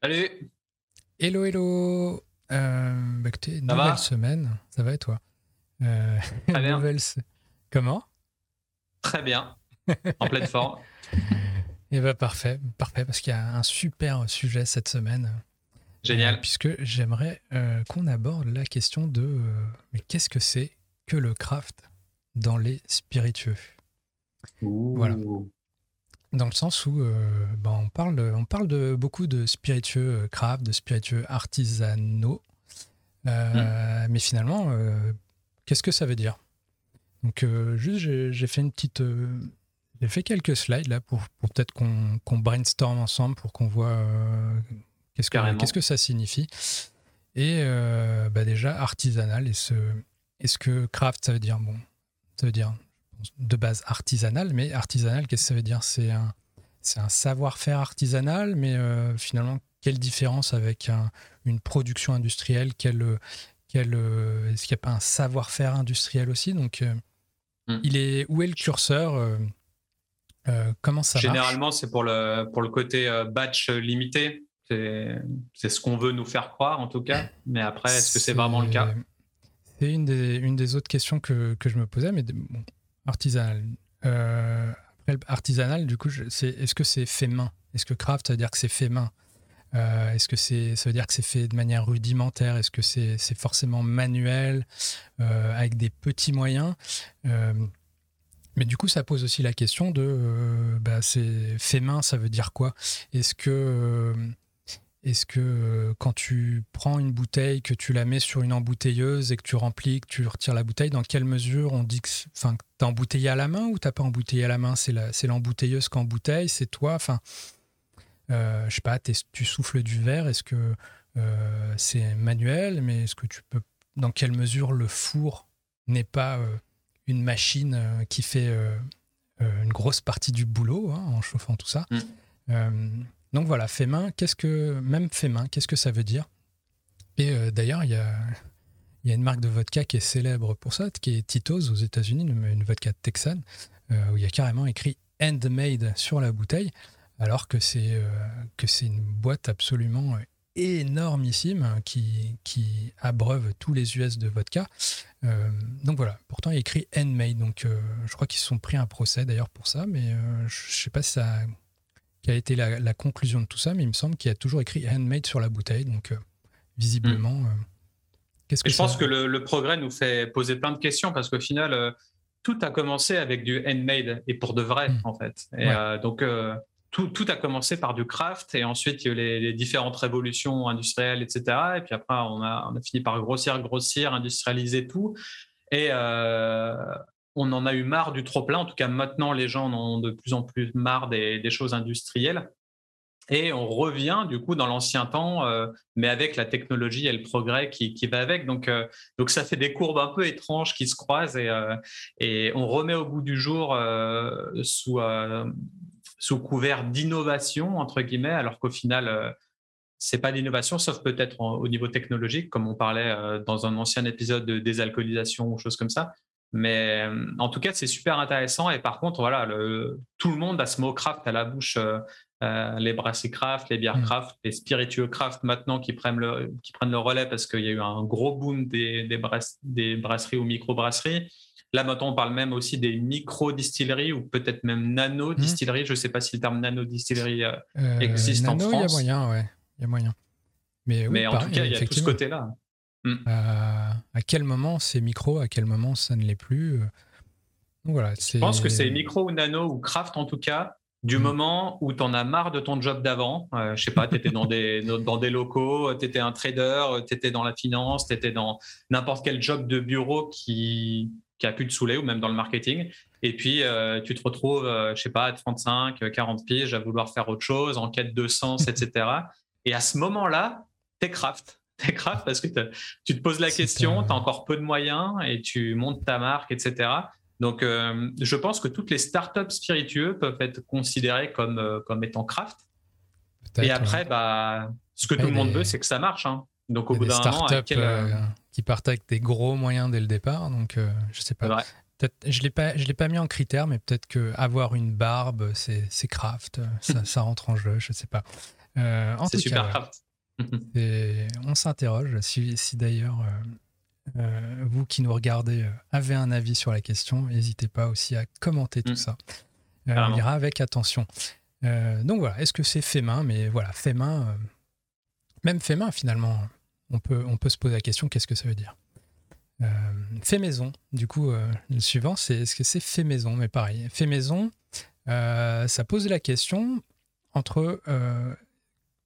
Salut Hello, hello euh, bah, écoutez, nouvelle semaine. Ça va et toi euh, Très bien. Comment Très bien. En pleine forme. Et eh bah parfait, parfait, parce qu'il y a un super sujet cette semaine. Génial. Euh, puisque j'aimerais euh, qu'on aborde la question de mais qu'est-ce que c'est que le craft dans les spiritueux? Voilà dans le sens où euh, ben, on, parle, on parle de beaucoup de spiritueux euh, craft, de spiritueux artisanaux, euh, hmm. mais finalement, qu'est-ce que ça veut dire? Donc, juste, j'ai fait une petite. j'ai fait quelques slides là pour, pour peut-être qu'on brainstorm ensemble pour qu'on voit qu'est-ce que, qu'est-ce que ça signifie. Et bah déjà, artisanal, est-ce, est-ce que craft, ça veut dire, bon, ça veut dire de base artisanale, mais artisanal, qu'est-ce que ça veut dire? C'est un, un savoir-faire artisanal, mais euh, finalement, quelle différence avec une production industrielle? Quel, quel, euh, Est-ce qu'il n'y a pas un savoir-faire industriel aussi? Donc, euh, hmm. il est, où est le curseur Comment ça Généralement, c'est pour le, pour le côté batch limité. C'est, c'est ce qu'on veut nous faire croire, en tout cas. Mais après, est-ce que c'est, vraiment le cas? C'est une des, une des autres questions que, que je me posais, mais bon, Artisanal. Euh, après, artisanal, du coup, c'est, est-ce que c'est fait main? Est-ce que craft, ça veut dire que c'est fait main? Euh, Est-ce que c'est, ça veut dire que c'est fait de manière rudimentaire? Est-ce que c'est, forcément manuel, euh, avec des petits moyens? Mais du coup, ça pose aussi la question de, bah, c'est fait main, ça veut dire quoi? Est-ce que est-ce que euh, quand tu prends une bouteille, que tu la mets sur une embouteilleuse et que tu remplis, que tu retires la bouteille, dans quelle mesure on dit que enfin, tu as embouteillé à la main ou tu pas embouteillé à la main? C'est l'embouteilleuse qui embouteille, c'est toi? Enfin, euh, Je sais pas, tu souffles du verre, est-ce que euh, c'est manuel? Mais est-ce que tu peux. Dans quelle mesure le four n'est pas une machine qui fait une grosse partie du boulot hein, en chauffant tout ça? Mmh. Donc voilà, fait main, qu'est-ce que même fait main, qu'est-ce que ça veut dire? Et euh, d'ailleurs, il y a, une marque de vodka qui est célèbre pour ça, qui est Tito's aux États-Unis, une, vodka texane, euh, où il y a carrément écrit handmade sur la bouteille, alors que c'est euh, que c'est une boîte absolument énormissime qui, qui abreuve tous les US de vodka. donc voilà, pourtant il a écrit handmade, donc je crois qu'ils se sont pris un procès d'ailleurs pour ça, mais je sais pas si ça été la, conclusion de tout ça, mais il me semble qu'il y a toujours écrit handmade sur la bouteille, donc euh, visiblement. Hmm. Euh, qu'est-ce que je pense que le, progrès nous fait poser plein de questions parce qu'au final, euh, tout a commencé avec du handmade et pour de vrai, hmm. en fait. Et, donc, tout, tout, a commencé par du craft et ensuite il y a eu les, différentes révolutions industrielles, etc. Et puis après, on a, on a fini par grossir, grossir, industrialiser tout. Et, on en a eu marre du trop plein. En tout cas, maintenant, les gens en ont de plus en plus marre des, choses industrielles. Et on revient du coup dans l'ancien temps, euh, mais avec la technologie et le progrès qui, va avec. Donc, euh, donc ça fait des courbes un peu étranges qui se croisent et, euh, et on remet au bout du jour sous, sous couvert d'innovation entre guillemets, alors qu'au final c'est pas d'innovation, sauf peut-être au niveau technologique, comme on parlait dans un ancien épisode de désalcoolisation ou choses comme ça. Mais euh, en tout cas, c'est super intéressant. Et par contre, voilà, le, tout le monde a ce mot craft à la bouche. Euh, euh les brassy craft, les bières mm. craft, les spiritueux craft maintenant qui prennent le, qui prennent le relais parce qu'il y a eu un gros boom des, des, des brasseries ou micro-brasseries. Là, maintenant, on parle même aussi des micro-distilleries ou peut-être même nano-distilleries. Mm. Je ne sais pas si le terme nano-distillerie euh, existe en France. Il y a moyen, ouais. Il y a moyen. Mais, Mais en tout cas, il y a tout ce côté-là. Mm. Euh, à quel moment c'est micro, à quel moment ça ne l'est plus. Euh. voilà, Je pense que c'est micro ou nano ou craft en tout cas, du mm. moment où tu en as marre de ton job d'avant. Euh, je sais pas, tu étais dans des, dans des locaux, tu étais un trader, tu étais dans la finance, tu étais dans n'importe quel job de bureau qui, qui a pu te saouler ou même dans le marketing. Et puis, tu te retrouves, je sais pas, à 35, 40 piges à vouloir faire autre chose, en quête de sens, etc. Et à ce moment-là, t'es craft c'est grave parce que tu te poses la question, tu as encore peu de moyens et tu montes ta marque, etc. Donc, euh, je pense que toutes les startups spiritueux peuvent être considérées comme, euh, comme étant craft. Et après, bah, ce que tout le monde veut, c'est que ça marche. Hein. Donc, au bout d'un moment, euh, qui partent avec des gros moyens dès le départ. Donc, je sais pas. Je l'ai pas, je l'ai pas mis en critère, mais peut-être que avoir une barbe, c'est, craft, ça, ça rentre en jeu. Je sais pas. c'est super craft. On s'interroge si, d'ailleurs vous qui nous regardez avez un avis sur la question, n'hésitez pas aussi à commenter tout mm. ça. on ira avec attention. donc voilà, est-ce que c'est fait main? Mais voilà, fait main, même fait main finalement, on peut, on peut se poser la question qu'est-ce que ça veut dire? Euh, fait maison, du coup, euh, le suivant, c'est est-ce que c'est fait maison? Mais pareil, fait maison, euh, ça pose la question entre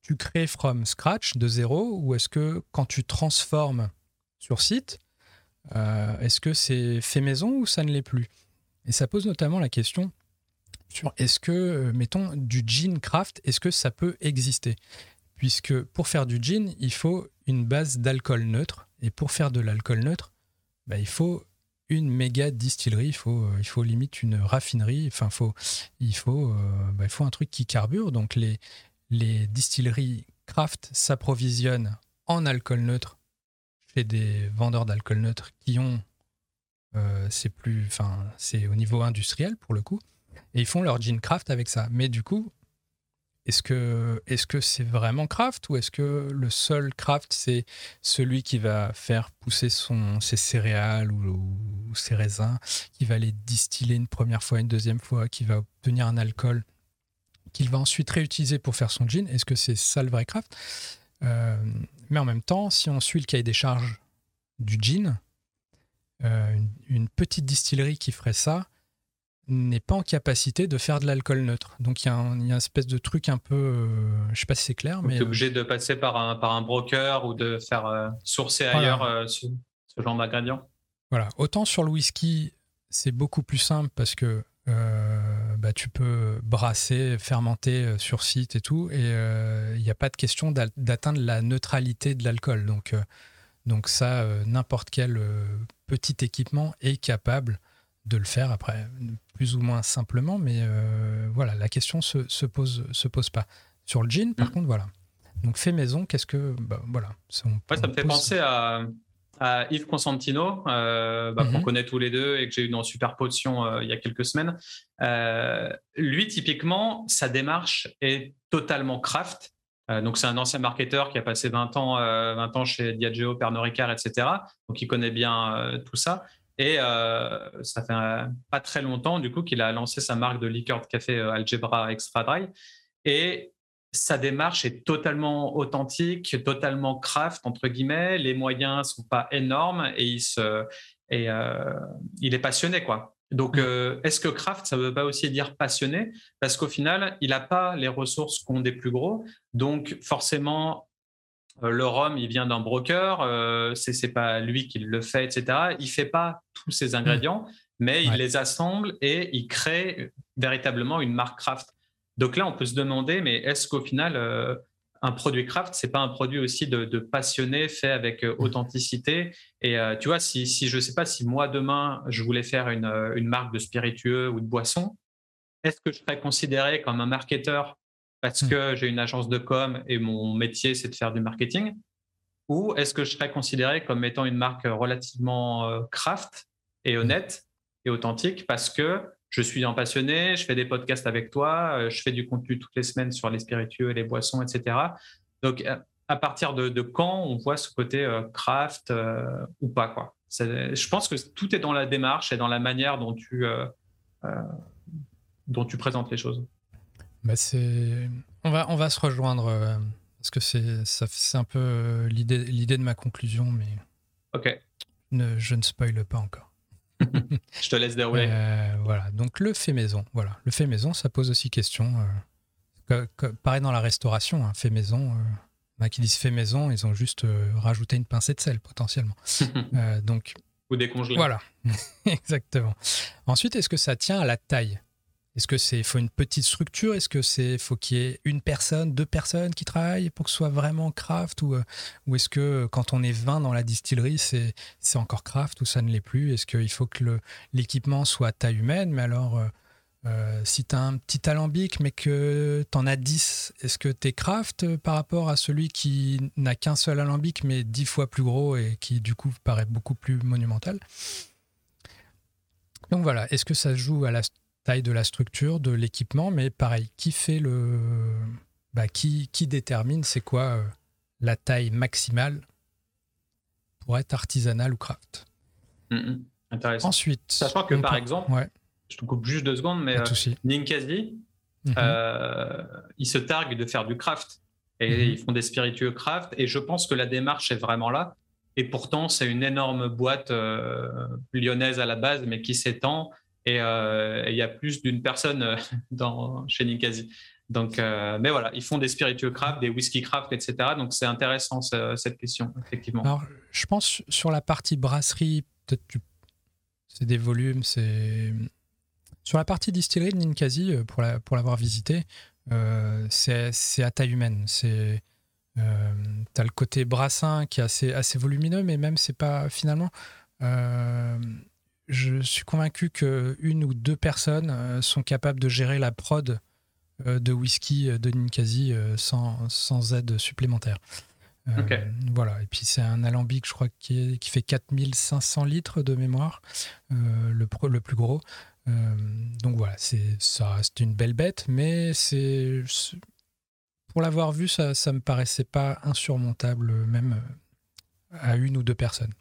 tu crées from scratch, de zéro, ou est-ce que quand tu transformes sur site, est-ce que c'est fait maison ou ça ne l'est plus? Et ça pose notamment la question sur est-ce que, mettons, du jean craft, est-ce que ça peut exister? Puisque pour faire du gin, il faut une base d'alcool neutre. Et pour faire de l'alcool neutre, bah, il faut une méga distillerie, il faut, euh, il faut limite une raffinerie, enfin, faut, il, faut, euh, bah, il faut un truc qui carbure. Donc, les, les distilleries craft s'approvisionnent en alcool neutre chez des vendeurs d'alcool neutre qui ont. Euh, c'est plus. Enfin, c'est au niveau industriel pour le coup. Et ils font leur gin craft avec ça. Mais du coup, est-ce que est-ce que c'est vraiment craft ou est-ce que le seul craft c'est celui qui va faire pousser son ses céréales ou, ses raisins, qui va les distiller une première fois, une deuxième fois, qui va obtenir un alcool qu'il va ensuite réutiliser pour faire son gin Est-ce que c'est ça le vrai craft? Euh, Mais en même temps, si on suit le cahier des charges du gin, euh, une, petite distillerie qui ferait ça, n'est pas en capacité de faire de l'alcool neutre. Donc il y, a une espèce de truc un peu, euh, je sais pas si c'est clair, mais tu es obligé de passer par un, par un broker ou de faire euh, sourcer ailleurs euh, ce, genre d'ingrédients? Voilà, autant sur le whisky, c'est beaucoup plus simple parce que bah, tu peux brasser, fermenter sur site et tout, et il n'y a pas de question d'atteindre la neutralité de l'alcool. Donc, donc ça, n'importe quel petit équipement est capable de le faire après, plus ou moins simplement, mais euh, voilà, la question se, se, pose, se pose pas. Sur le jean, par mm. contre, voilà. Donc, fait maison, qu'est-ce que. Bah, voilà. ça me fait penser à, à, Yves Consentino, euh, bah, qu'on mm-hmm. connaît tous les deux et que j'ai eu dans Super Potion euh, il y a quelques semaines. lui, typiquement, sa démarche est totalement craft. donc, c'est un ancien marketeur qui a passé 20 ans, 20 ans chez Diageo, Pernod Ricard, etc. Donc, il connaît bien tout ça. Et euh, ça fait pas très longtemps, du coup, qu'il a lancé sa marque de liqueur de café euh, Algebra Extra Dry. Et sa démarche est totalement authentique, totalement craft, entre guillemets. Les moyens sont pas énormes et il, se, et, euh, il est passionné, quoi. Donc, mmh. est-ce que craft, ça ne veut pas aussi dire passionné? Parce qu'au final, il n'a pas les ressources qu'ont des plus gros. Donc, forcément, euh, le rhum, il vient d'un broker, euh, c'est n'est pas lui qui le fait, etc. Il fait pas tous ces ingrédients, mais il les assemble et il crée véritablement une marque craft. Donc là, on peut se demander, mais est-ce qu'au final, euh, un produit craft, c'est pas un produit aussi de, passionné, fait avec mm. authenticité? Et tu vois, si, si je sais pas, si moi demain je voulais faire une, une marque de spiritueux ou de boisson, est-ce que je serais considéré comme un marketeur parce hmm. que j'ai une agence de com et mon métier, c'est de faire du marketing? Ou est-ce que je serais considéré comme étant une marque relativement euh, craft et hmm. honnête et authentique parce que je suis un passionné, je fais des podcasts avec toi, euh, je fais du contenu toutes les semaines sur les spiritueux et les boissons, etc. Donc, à partir de, quand on voit ce côté euh, craft ou pas quoi? Je pense que tout est dans la démarche et dans la manière dont tu, dont tu présentes les choses. Bah c'est... On, va, on va se rejoindre euh, parce que c'est, ça, c'est un peu euh, l'idée, l'idée de ma conclusion, mais ok. Ne, je ne spoile pas encore. Je te laisse dérouler. Euh, voilà, donc le fait maison. Voilà, le fait maison, ça pose aussi question. pareil dans la restauration, hein, fait maison. Bah, qui disent fait maison, ils ont juste rajouté une pincée de sel potentiellement. donc ou décongelé. Voilà, exactement. Ensuite, est-ce que ça tient à la taille? Est-ce que c'est faut une petite structure? Est-ce que c'est faut qu'il y ait une personne, deux personnes qui travaillent pour que ce soit vraiment craft? Ou, euh, ou est-ce que quand on est 20 dans la distillerie, c'est c'est encore craft ou ça ne l'est plus? Est-ce qu'il faut que l'équipement soit taille humaine? Mais alors euh, euh, si tu as un petit alambic mais que tu en as 10, est-ce que tu es craft par rapport à celui qui n'a qu'un seul alambic mais 10 fois plus gros et qui du coup paraît beaucoup plus monumental? Donc voilà, est-ce que ça joue à la taille de la structure, de l'équipement, mais pareil, qui fait le, bah, qui, qui détermine c'est quoi la taille maximale pour être artisanal ou craft. Mm, mm. intéressant. Ensuite, sachant que par exemple, je te coupe juste deux secondes, mais euh, Ninkasi, mhm. euh, ils se targuent de faire du craft et mhm. ils font des spiritueux craft. Et je pense que la démarche est vraiment là. Et pourtant, c'est une énorme boîte euh, lyonnaise à la base, mais qui s'étend. Et il y a plus d'une personne dans, chez Ninkasi. Donc, mais voilà, ils font des spiritueux craft, des whisky craft, etc. Donc, c'est intéressant cette question, effectivement. Alors, je pense sur la partie brasserie, peut-être c'est des volumes, c'est sur la partie distillerie de Ninkasi, euh, pour, pour l'avoir visité, euh, c'est à taille humaine. C'est euh, T'as le côté brassin qui est assez, assez volumineux, mais même c'est pas finalement. Je suis convaincu que une ou deux personnes sont capables de gérer la prod de whisky de Ninkasi sans, sans aide supplémentaire. Voilà, et puis c'est un alambic, je crois, qui, qui fait 4500 litres de mémoire, le, le plus gros. Euh, donc voilà, c'est ça reste une belle bête, mais c'est pour l'avoir vu, ça, ça me paraissait pas insurmontable, même euh, à une ou deux personnes.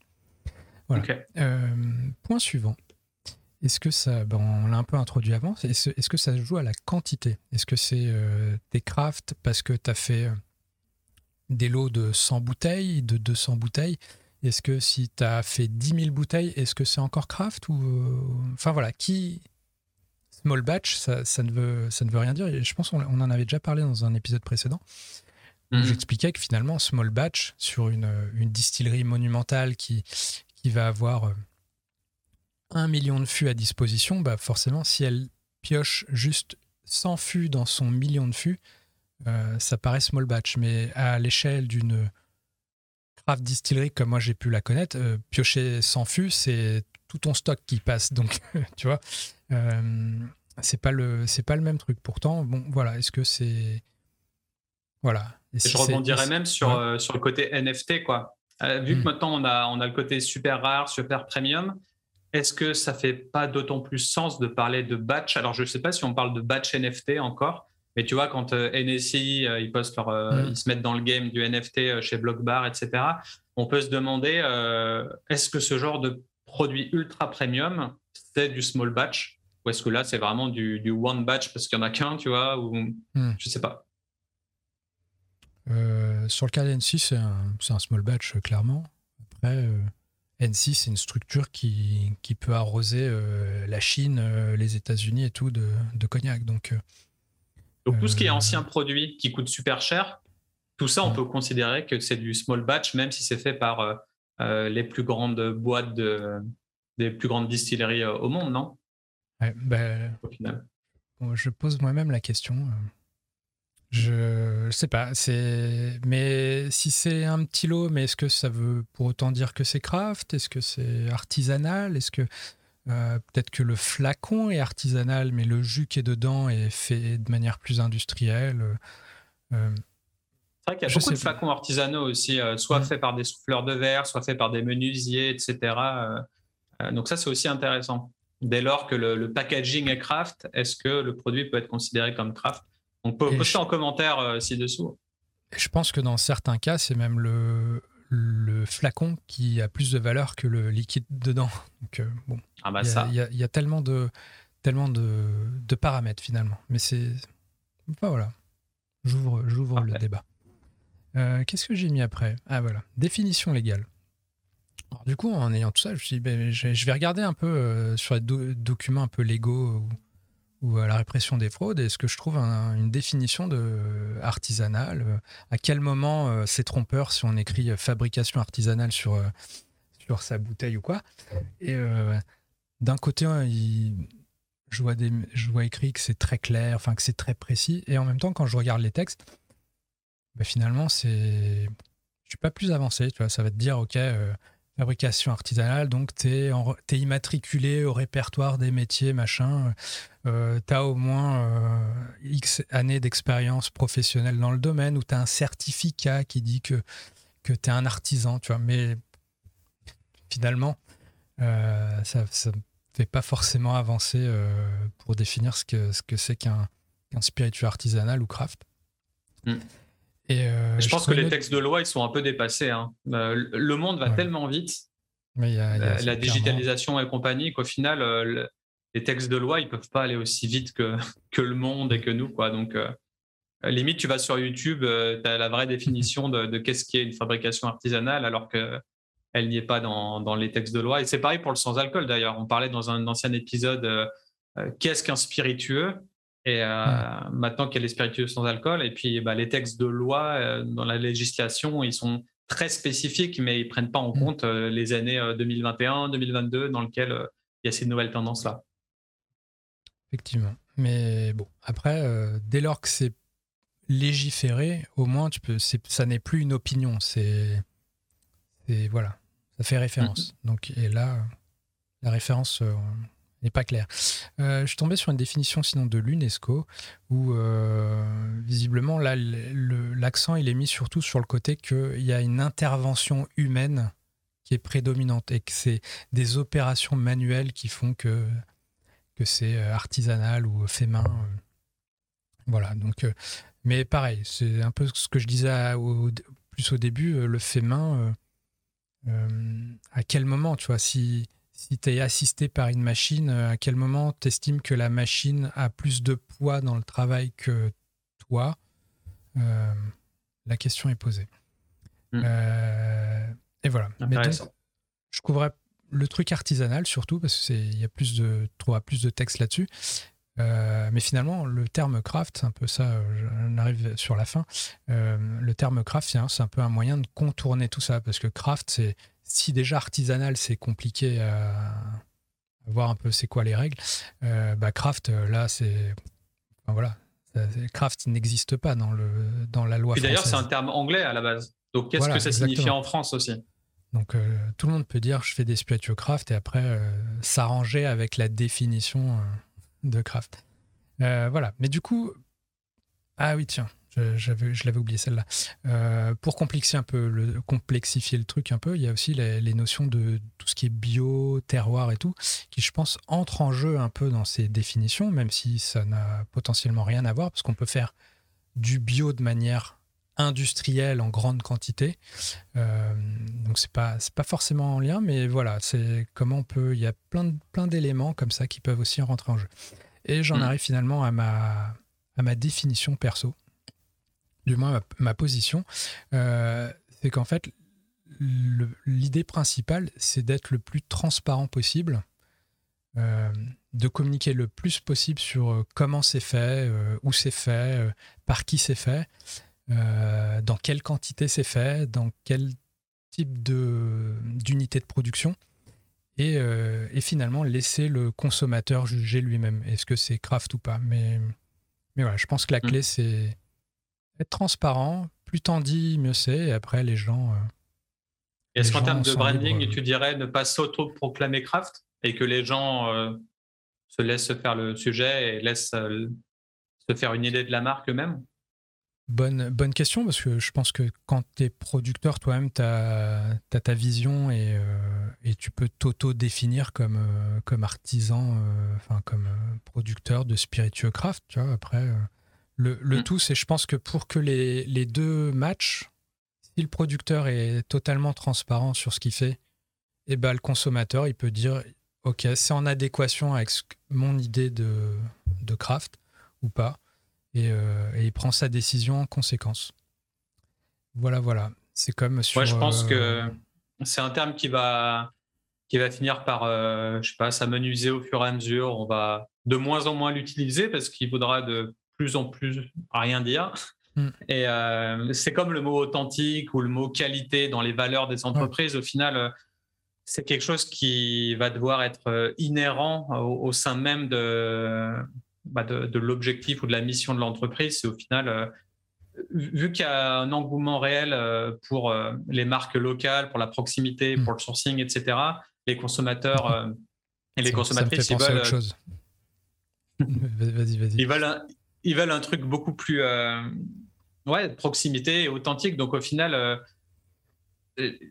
Voilà. Euh, point suivant. Est-ce que ça, ben on l'a un peu introduit avant, est-ce que ça joue à la quantité? Est-ce que c'est des crafts parce que tu as fait des lots de 100 bouteilles, de 200 bouteilles? Est-ce que si tu as fait 10 000 bouteilles, est-ce que c'est encore craft ou euh, Enfin voilà, qui small batch, ça, ne veut ça ne veut rien dire. Et je pense qu'on on en avait déjà parlé dans un épisode précédent. Mhm. J'expliquais que finalement small batch sur une, une distillerie monumentale qui qui va avoir euh, un million de fûts à disposition, bah forcément si elle pioche juste 100 fûts dans son million de fûts, euh, ça paraît small batch. Mais à l'échelle d'une craft distillerie comme moi j'ai pu la connaître, euh, piocher sans fût, c'est tout ton stock qui passe. Donc, tu vois, euh, c'est pas le c'est pas le même truc. Pourtant, bon, voilà, est-ce que c'est voilà. je rebondirais même sur sur le côté NFT quoi. Vu que hmm. maintenant on a on a le côté super rare, super premium. Est-ce que ça fait pas d'autant plus sens de parler de batch? Alors, je ne sais pas si on parle de batch NFT encore, mais tu vois, quand euh, NSI, euh, ils, postent leur, euh, mm. ils se mettent dans le game du NFT chez Blockbar, etc., on peut se demander est-ce que ce genre de produit ultra premium, c'est du small batch? Ou est-ce que là, c'est vraiment du, one batch parce qu'il n'y en a qu'un, tu vois ou, mm. Je ne sais pas. Sur le cas d'NC, c'est un, un, small batch, clairement. Après, NC, c'est une structure qui, qui peut arroser la Chine, les États-Unis et tout de, de cognac. Donc. Donc tout ce qui est euh. ancien produit qui coûte super cher, tout ça, on peut considérer que c'est du small batch, même si c'est fait par euh, euh, les plus grandes boîtes de, des plus grandes distilleries au monde, non? Ben, Au final. je pose moi-même la question. Je, ne sais pas, c'est mais si c'est un petit lot, mais est-ce que ça veut pour autant dire que c'est craft? Est-ce que c'est artisanal? Est-ce que euh, peut-être que le flacon est artisanal, mais le jus qui est dedans est fait de manière plus industrielle. Euh, c'est vrai qu'il y a beaucoup de flacons artisanaux aussi, euh, soit faits par des souffleurs de verre, soit faits par des menuisiers, etc. donc ça, c'est aussi intéressant. Dès lors que le, packaging est craft, est-ce que le produit peut être considéré comme craft? On peut poster en commentaire ci-dessous. Je pense que dans certains cas, c'est même le, le flacon qui a plus de valeur que le liquide dedans. Donc, bon, ah bah il y, a tellement de, tellement de, paramètres finalement. Mais c'est. voilà. J'ouvre, j'ouvre le débat. Euh, qu'est-ce que j'ai mis après? Ah voilà. Définition légale. du coup, en ayant tout ça, je me suis dit, ben, je, vais regarder un peu euh, sur les documents un peu légaux ou, à la répression des fraudes. Est-ce que je trouve une définition de artisanale À quel moment euh, c'est trompeur si on écrit fabrication artisanale sur, sur sa bouteille ou quoi Et d'un côté, hein, je, vois écrit que c'est très clair, enfin que c'est très précis, et en même temps, quand je regarde les textes, bah, finalement, c'est, je suis pas plus avancé. Tu vois, ça va te dire, ok, euh, fabrication artisanale, donc tu es, immatriculé au répertoire des métiers, machin. Euh, tu as au moins euh, X années d'expérience professionnelle dans le domaine, ou tu as un certificat qui dit que, que tu es un artisan, tu vois. Mais finalement, ça, ça, fait pas forcément avancer euh, pour définir ce que ce que c'est qu'un spiritueux artisanal ou craft. Mm. Et je, pense que les textes de loi, ils sont un peu dépassés. Hein. le monde va tellement vite, la, digitalisation et compagnie, qu'au final, les textes de loi, ils peuvent pas aller aussi vite que, que le monde et que nous. Quoi. Donc, limite, tu vas sur YouTube, tu as la vraie définition de, de qu'est-ce qui est une fabrication artisanale, alors que elle n'y est pas dans, les textes de loi. Et c'est pareil pour le sans-alcool d'ailleurs. On parlait dans un ancien épisode euh, euh, qu'est-ce qu'un spiritueux? Et euh, maintenant quel est spiritueux sans alcool. Et puis bah, les textes de loi dans la législation, ils sont très spécifiques, mais ils prennent pas en compte les années 2021, 2022 dans lesquelles il y a ces nouvelles tendances-là. Effectivement. Mais bon, après, dès lors que c'est légiféré, au moins, tu peux, ça n'est plus une opinion. C'est, voilà, ça fait référence. Mhm. Donc, et là, la référence euh, n'est pas claire. Euh, je suis tombé sur une définition sinon de l'UNESCO où euh, visiblement là l'accent il est mis surtout sur le côté qu'il y a une intervention humaine qui est prédominante et que c'est des opérations manuelles qui font que, que c'est artisanal ou fait main. voilà, donc, mais pareil, c'est un peu ce que je disais plus au début, le fait main euh, à quel moment, tu vois, si, si tu es assisté par une machine, euh, à quel moment tu estimes que la machine a plus de poids dans le travail que toi euh, La question est posée. Hmm. et voilà. Mais je couvrais le truc artisanal surtout parce qu'il y a plus de, plus de texte là-dessus. Euh, mais finalement, le terme craft, c'est un peu ça, on arrive sur la fin. Euh, le terme craft, c'est un peu un moyen de contourner tout ça, parce que craft, c'est si déjà artisanal, c'est compliqué à, voir un peu c'est quoi les règles. Euh, bah, craft, là, c'est. voilà. Craft n'existe pas dans, le, dans la loi. Et d'ailleurs, c'est un terme anglais à la base. Donc, qu'est-ce que ça signifie en France aussi? Donc tout le monde peut dire je fais des spiritueux craft et après s'arranger avec la définition de Craft. Euh, voilà. Mais du coup, ah oui, tiens, je, l'avais oublié celle-là. Euh, pour complexifier un peu le, complexifier le truc un peu, il y a aussi les, notions de tout ce qui est bio, terroir et tout, qui je pense entrent en jeu un peu dans ces définitions, même si ça n'a potentiellement rien à voir, parce qu'on peut faire du bio de manière industrielle en grande quantité. Euh, donc c'est pas c'est pas forcément en lien, mais voilà, c'est comment on peut. Il y a plein plein d'éléments comme ça qui peuvent aussi rentrer en jeu. Et j'en mm. arrive finalement à ma à ma définition perso, du moins ma, position, euh, c'est qu'en fait l'idée principale c'est d'être le plus transparent possible. Euh, de communiquer le plus possible sur comment c'est fait, où c'est fait, par qui c'est fait, euh, dans quelle quantité c'est fait, dans quel type d'unité de, production, et, euh, et, finalement laisser le consommateur juger lui-même, est-ce que c'est craft ou pas? Mais, mais voilà, je pense que la mm. clé, c'est être transparent, plus t'en dis, mieux c'est, et après les gens... Euh, est-ce qu'en termes de branding, tu dirais ne pas s'auto-proclamer craft et que les gens se laissent faire le sujet et laissent se faire une idée de la marque eux-mêmes? Bonne, bonne question, parce que je pense que quand tu es producteur, toi-même, tu as, ta vision et, euh, et tu peux t'auto-définir comme, euh, comme artisan, euh, enfin comme producteur de spiritueux craft. Tu vois, après, le, le mm. tout, c'est je pense que pour que les, les, deux matchent, si le producteur est totalement transparent sur ce qu'il fait, et eh ben, le consommateur, il peut dire Ok, c'est en adéquation avec mon idée de, de craft ou pas. Euh, et, il prend sa décision en conséquence. Voilà, voilà. C'est comme sur. Moi, je pense que euh, c'est un terme qui va, qui va finir par, euh, je sais pas, s'amenuiser au fur et à mesure. On va de moins en moins l'utiliser parce qu'il faudra de plus en plus rien dire. Mm. Et c'est comme le mot authentique ou le mot qualité dans les valeurs des entreprises. Au final, c'est quelque chose qui va devoir être inhérent au sein même de, bah, de, l'objectif ou de la mission de l'entreprise, c'est au final, euh, vu qu'il y a un engouement réel euh, pour euh, les marques locales, pour la proximité, hmm. pour le sourcing, etc., les consommateurs et les consommatrices, ils veulent. chose. vas-y, vas-y. Ils veulent, un, ils veulent un truc beaucoup plus. ouais, proximité et authentique. Donc au final,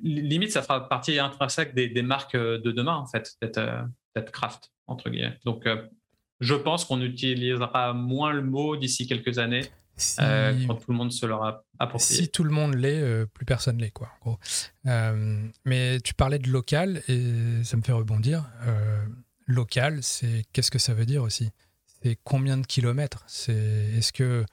limite, ça fera partie intrinsèque des, des marques de demain, en fait, peut-être craft, entre guillemets. Donc je pense qu'on utilisera moins le mot d'ici quelques années quand tout le monde se l'aura approprié. Si tout le monde l'est, plus personne l'est, quoi, en gros. mais tu parlais de local et ça me fait rebondir. local, c'est qu'est-ce que ça veut dire aussi? C'est combien de kilomètres? C'est est-ce que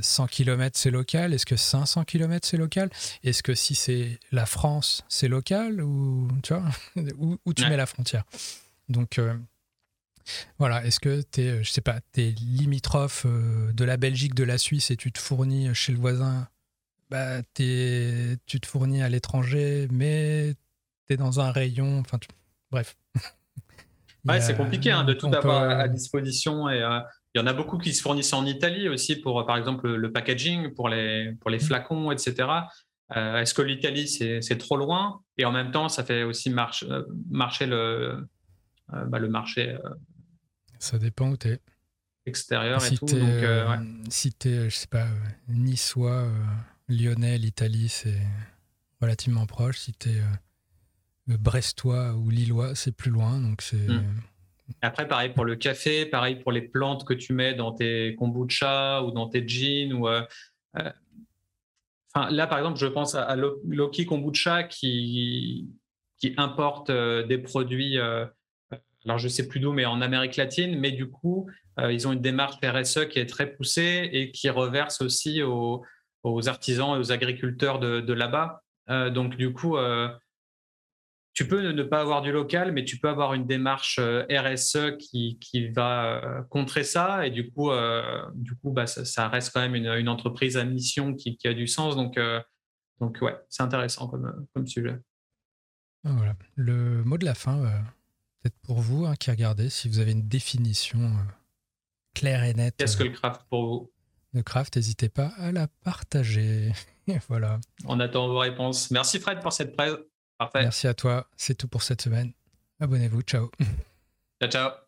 100 hmm. km c'est local? Est-ce que 500 km c'est local? Est-ce que si c'est la France c'est local? Ou tu vois? Où, tu mets la frontière? Donc voilà, est-ce que tu es, je sais pas, es limitrophe euh, de la Belgique, de la Suisse et tu te fournis chez le voisin bah, es, tu te fournis à l'étranger, mais tu es dans un rayon. Enfin, bref. ouais, c'est compliqué hein, de tout avoir à disposition. Et euh, il y en a beaucoup qui se fournissent en Italie aussi pour, par exemple, le packaging, pour les, pour les mmh. flacons, etc. Euh, est-ce que l'Italie, c'est trop loin? Et en même temps, ça fait aussi marcher le, bah, le marché ça dépend où tu es. Extérieur et tout. Donc, euh, euh, Si tu es, je sais pas, euh, niçois, lyonnais, l'Italie, c'est relativement proche. Si tu es brestois ou lillois, c'est plus loin. Donc c'est. Hmm. Après, pareil pour le café, pareil pour les plantes que tu mets dans tes kombucha ou dans tes jeans. Ou, enfin, là, par exemple, je pense à, Loki Kombucha qui, qui importe des produits alors je sais plus d'où, mais en Amérique latine. Mais du coup, euh, ils ont une démarche RSE qui est très poussée et qui reverse aussi aux, artisans et aux agriculteurs de, là-bas. Euh, donc du coup, euh, tu peux ne pas avoir du local, mais tu peux avoir une démarche RSE qui, va contrer ça. Et du coup, du coup bah, ça, reste quand même une, entreprise à mission qui, a du sens. Donc, donc ouais, c'est intéressant comme, comme sujet. Ah, voilà. Le mot de la fin pour vous hein, qui regardez, si vous avez une définition euh, claire et nette. Qu'est-ce que le craft pour vous? Le craft, n'hésitez pas à la partager. voilà. On attend vos réponses. Merci Fred pour cette presse. Parfait. Merci à toi. C'est tout pour cette semaine. Abonnez-vous. Ciao. Ciao, ciao.